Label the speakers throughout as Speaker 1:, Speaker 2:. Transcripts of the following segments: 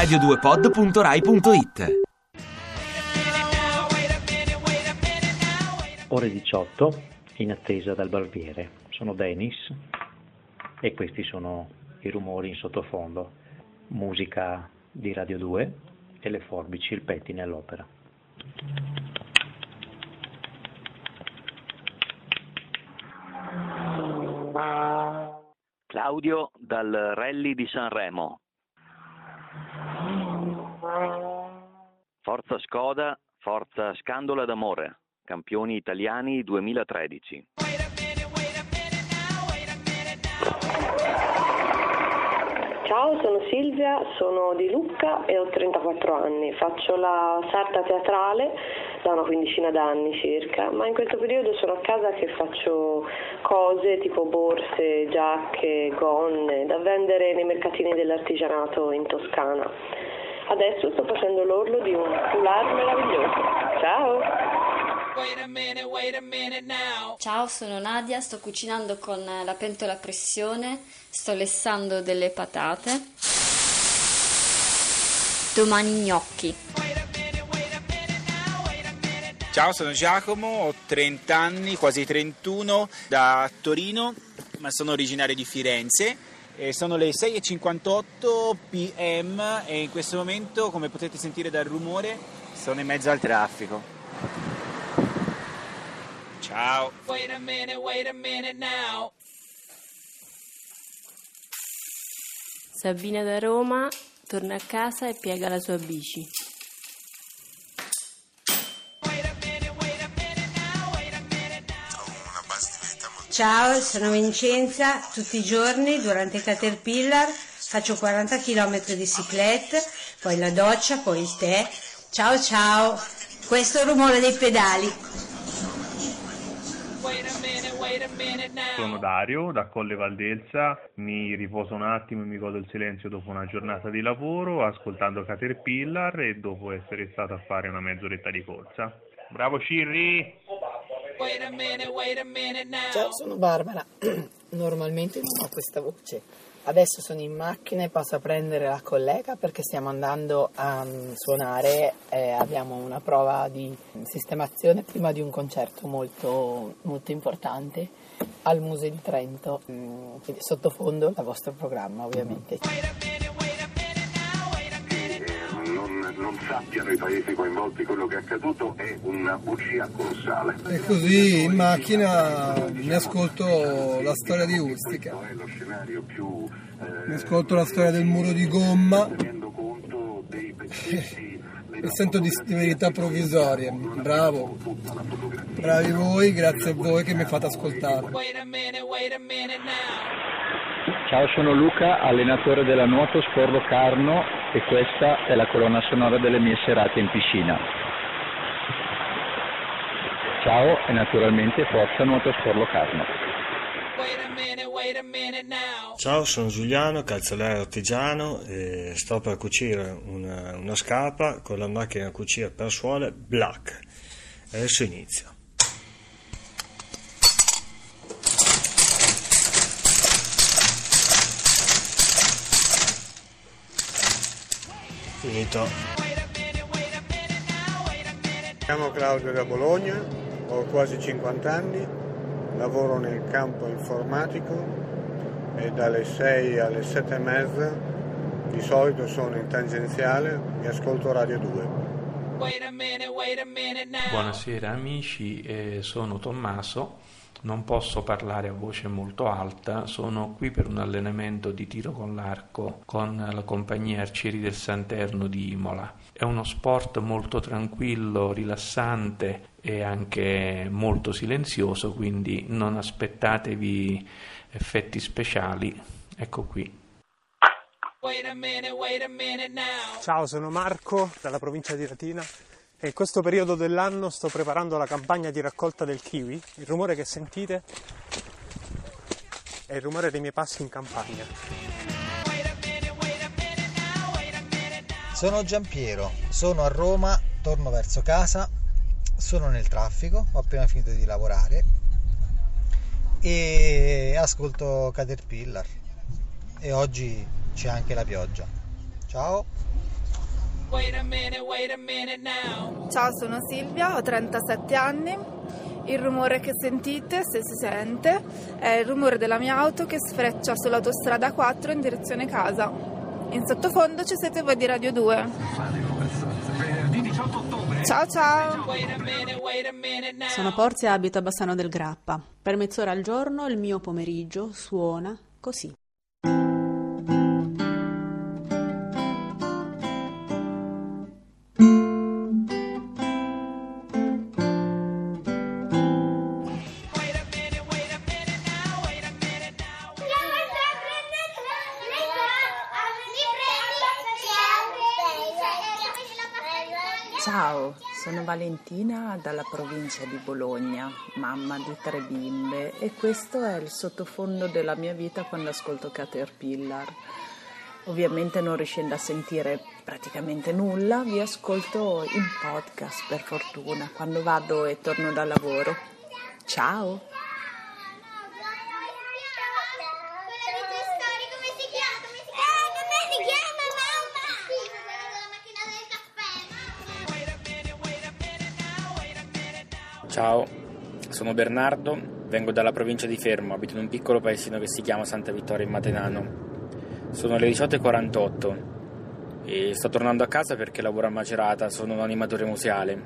Speaker 1: radio2pod.rai.it
Speaker 2: Ore 18, in attesa dal barbiere. Sono Dennis e questi sono i rumori in sottofondo. Musica di Radio 2 e le forbici, il pettine all'opera.
Speaker 3: Claudio dal Rally di Sanremo. Forza Skoda, Forza Scandola d'Amore, campioni italiani 2013.
Speaker 4: Ciao, sono Silvia, sono di Lucca e ho 34 anni. Faccio la sarta teatrale da una quindicina d'anni circa, ma in questo periodo sono a casa che faccio cose tipo borse, giacche, gonne da vendere nei mercatini dell'artigianato in Toscana. Adesso sto facendo l'orlo di un foulard meraviglioso. Ciao!
Speaker 5: Ciao, sono Nadia, sto cucinando con la pentola a pressione, sto lessando delle patate. Domani gnocchi.
Speaker 6: Ciao, sono Giacomo, ho 30 anni, quasi 31, da Torino, ma sono originario di Firenze. E sono le 6.58 pm e in questo momento, come potete sentire dal rumore, sono in mezzo al traffico. Ciao.
Speaker 7: Wait a minute, wait a minute now.
Speaker 8: Sabina da Roma torna a casa e piega la sua bici.
Speaker 9: Ciao, sono Vincenza. Tutti i giorni durante Caterpillar faccio 40 km di cyclette, poi la doccia, poi il tè. Ciao ciao. Questo è il rumore dei pedali.
Speaker 10: Sono Dario da Colle Valdelsa, mi riposo un attimo e mi godo il silenzio dopo una giornata di lavoro ascoltando Caterpillar e dopo essere stato a fare una mezz'oretta di corsa. Bravo Cirri!
Speaker 11: Ciao, sono Barbara. Normalmente non ho questa voce. Adesso sono in macchina e passo a prendere la collega perché stiamo andando a mm, suonare, eh, abbiamo una prova di sistemazione prima di un concerto molto, molto importante al Museo di Trento. Mm, sottofondo il vostro programma ovviamente.
Speaker 12: Non, sappiano i paesi coinvolti quello che è accaduto è una bugia colossale.
Speaker 13: E così in macchina mi ascolto la storia di Ustica. Mi ascolto la storia del muro di gomma e sento di, di verità provvisorie. Bravo. Bravi voi, grazie a voi che mi fate ascoltare.
Speaker 14: Ciao, sono Luca, allenatore della Nuoto Sport Locarno e questa è la colonna sonora delle mie serate in piscina. Ciao e naturalmente forza Nuoto Sport Locarno.
Speaker 15: Ciao, sono Giuliano, calzolare artigiano e sto per cucire una, una scarpa con la macchina a cucire per suole Black. Adesso inizio. Finito.
Speaker 16: Mi chiamo Claudio da Bologna, ho quasi 50 anni, lavoro nel campo informatico e dalle 6 alle 7 e mezza di solito sono in tangenziale e ascolto Radio 2.
Speaker 17: Buonasera amici, eh, sono Tommaso, non posso parlare a voce molto alta, sono qui per un allenamento di tiro con l'arco con la compagnia Arcieri del Santerno di Imola. È uno sport molto tranquillo, rilassante e anche molto silenzioso, quindi non aspettatevi effetti speciali. Ecco qui.
Speaker 18: Ciao, sono Marco dalla provincia di Latina e in questo periodo dell'anno sto preparando la campagna di raccolta del kiwi. Il rumore che sentite è il rumore dei miei passi in campagna.
Speaker 19: Sono Giampiero, sono a Roma, torno verso casa, sono nel traffico, ho appena finito di lavorare e ascolto Caterpillar e oggi c'è anche la pioggia. Ciao!
Speaker 7: Wait a minute, wait a minute now.
Speaker 1: Ciao, sono Silvia, ho 37 anni. Il rumore che sentite, se si sente, è il rumore della mia auto che sfreccia sull'autostrada 4 in direzione casa. In sottofondo ci siete voi di Radio 2. Ciao ciao!
Speaker 20: Sono Porzia e abito a Bassano del Grappa. Per mezz'ora al giorno il mio pomeriggio suona così.
Speaker 21: Valentina dalla provincia di Bologna, mamma di tre bimbe e questo è il sottofondo della mia vita quando ascolto Caterpillar. Ovviamente non riuscendo a sentire praticamente nulla, vi ascolto in podcast per fortuna quando vado e torno dal lavoro. Ciao!
Speaker 22: Ciao, sono Bernardo, vengo dalla provincia di Fermo, abito in un piccolo paesino che si chiama Santa Vittoria in Matenano. Sono le 18.48 e sto tornando a casa perché lavoro a Macerata, sono un animatore museale.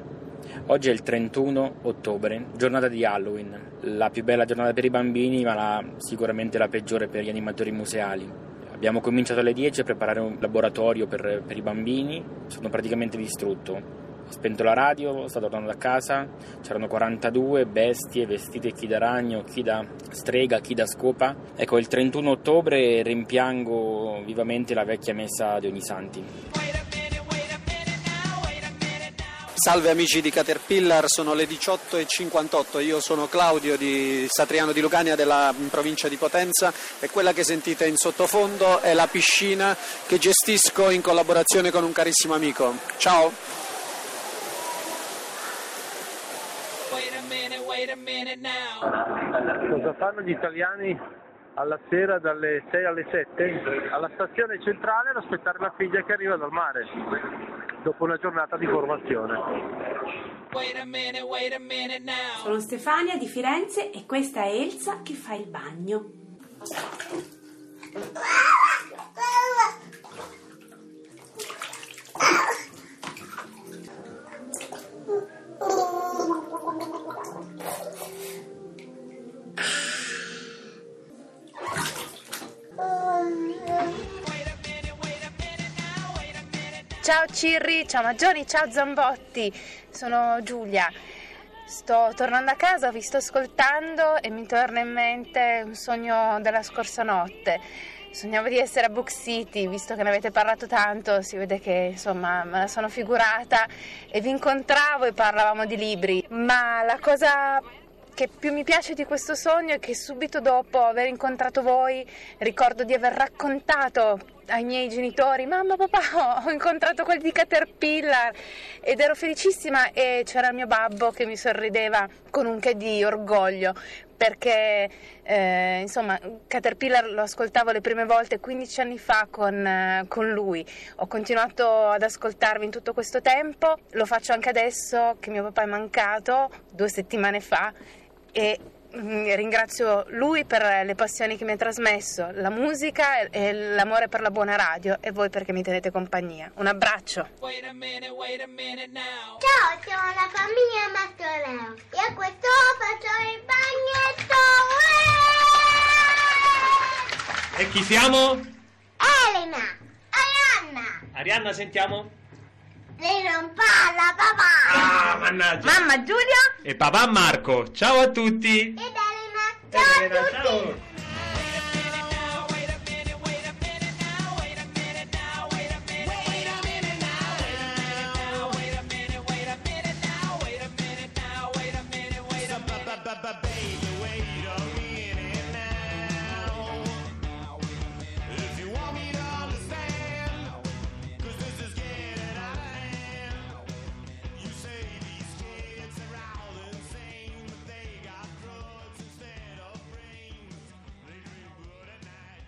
Speaker 22: Oggi è il 31 ottobre, giornata di Halloween, la più bella giornata per i bambini ma la, sicuramente la peggiore per gli animatori museali. Abbiamo cominciato alle 10 a preparare un laboratorio per, per i bambini, sono praticamente distrutto. Ho spento la radio, sto tornando a casa, c'erano 42 bestie vestite chi da ragno, chi da strega, chi da scopa. Ecco, il 31 ottobre rimpiango vivamente la vecchia messa di Ognisanti.
Speaker 23: Salve amici di Caterpillar, sono le 18.58, io sono Claudio di Satriano di Lucania della provincia di Potenza e quella che sentite in sottofondo è la piscina che gestisco in collaborazione con un carissimo amico. Ciao!
Speaker 24: Cosa fanno gli italiani alla sera dalle 6 alle 7? Alla stazione centrale ad aspettare la figlia che arriva dal mare, dopo una giornata di formazione.
Speaker 25: Sono Stefania di Firenze e questa è Elsa che fa il bagno.
Speaker 26: Ciao Cirri, ciao Maggioni, ciao Zambotti, sono Giulia. Sto tornando a casa, vi sto ascoltando e mi torna in mente un sogno della scorsa notte. Sognavo di essere a Book City, visto che ne avete parlato tanto, si vede che insomma me la sono figurata e vi incontravo e parlavamo di libri. Ma la cosa che più mi piace di questo sogno è che subito dopo aver incontrato voi ricordo di aver raccontato ai miei genitori mamma papà ho incontrato quelli di Caterpillar ed ero felicissima e c'era il mio babbo che mi sorrideva con un che di orgoglio perché eh, insomma Caterpillar lo ascoltavo le prime volte 15 anni fa con, eh, con, lui. Ho continuato ad ascoltarvi in tutto questo tempo lo faccio anche adesso che mio papà è mancato due settimane fa e mm, ringrazio lui per le passioni che mi ha trasmesso, la musica e l'amore per la buona radio e voi perché mi tenete compagnia. Un abbraccio.
Speaker 27: Ciao, sono la famiglia Mastoreo e a questo faccio il bagnetto. Uè!
Speaker 28: E chi siamo?
Speaker 27: Elena, Arianna.
Speaker 28: Arianna, sentiamo.
Speaker 27: Non parla, papà.
Speaker 28: Ah, mannaggia.
Speaker 26: Mamma Giulia.
Speaker 28: E papà Marco. Ciao a tutti.
Speaker 27: Ed Elena. Ciao a tutti.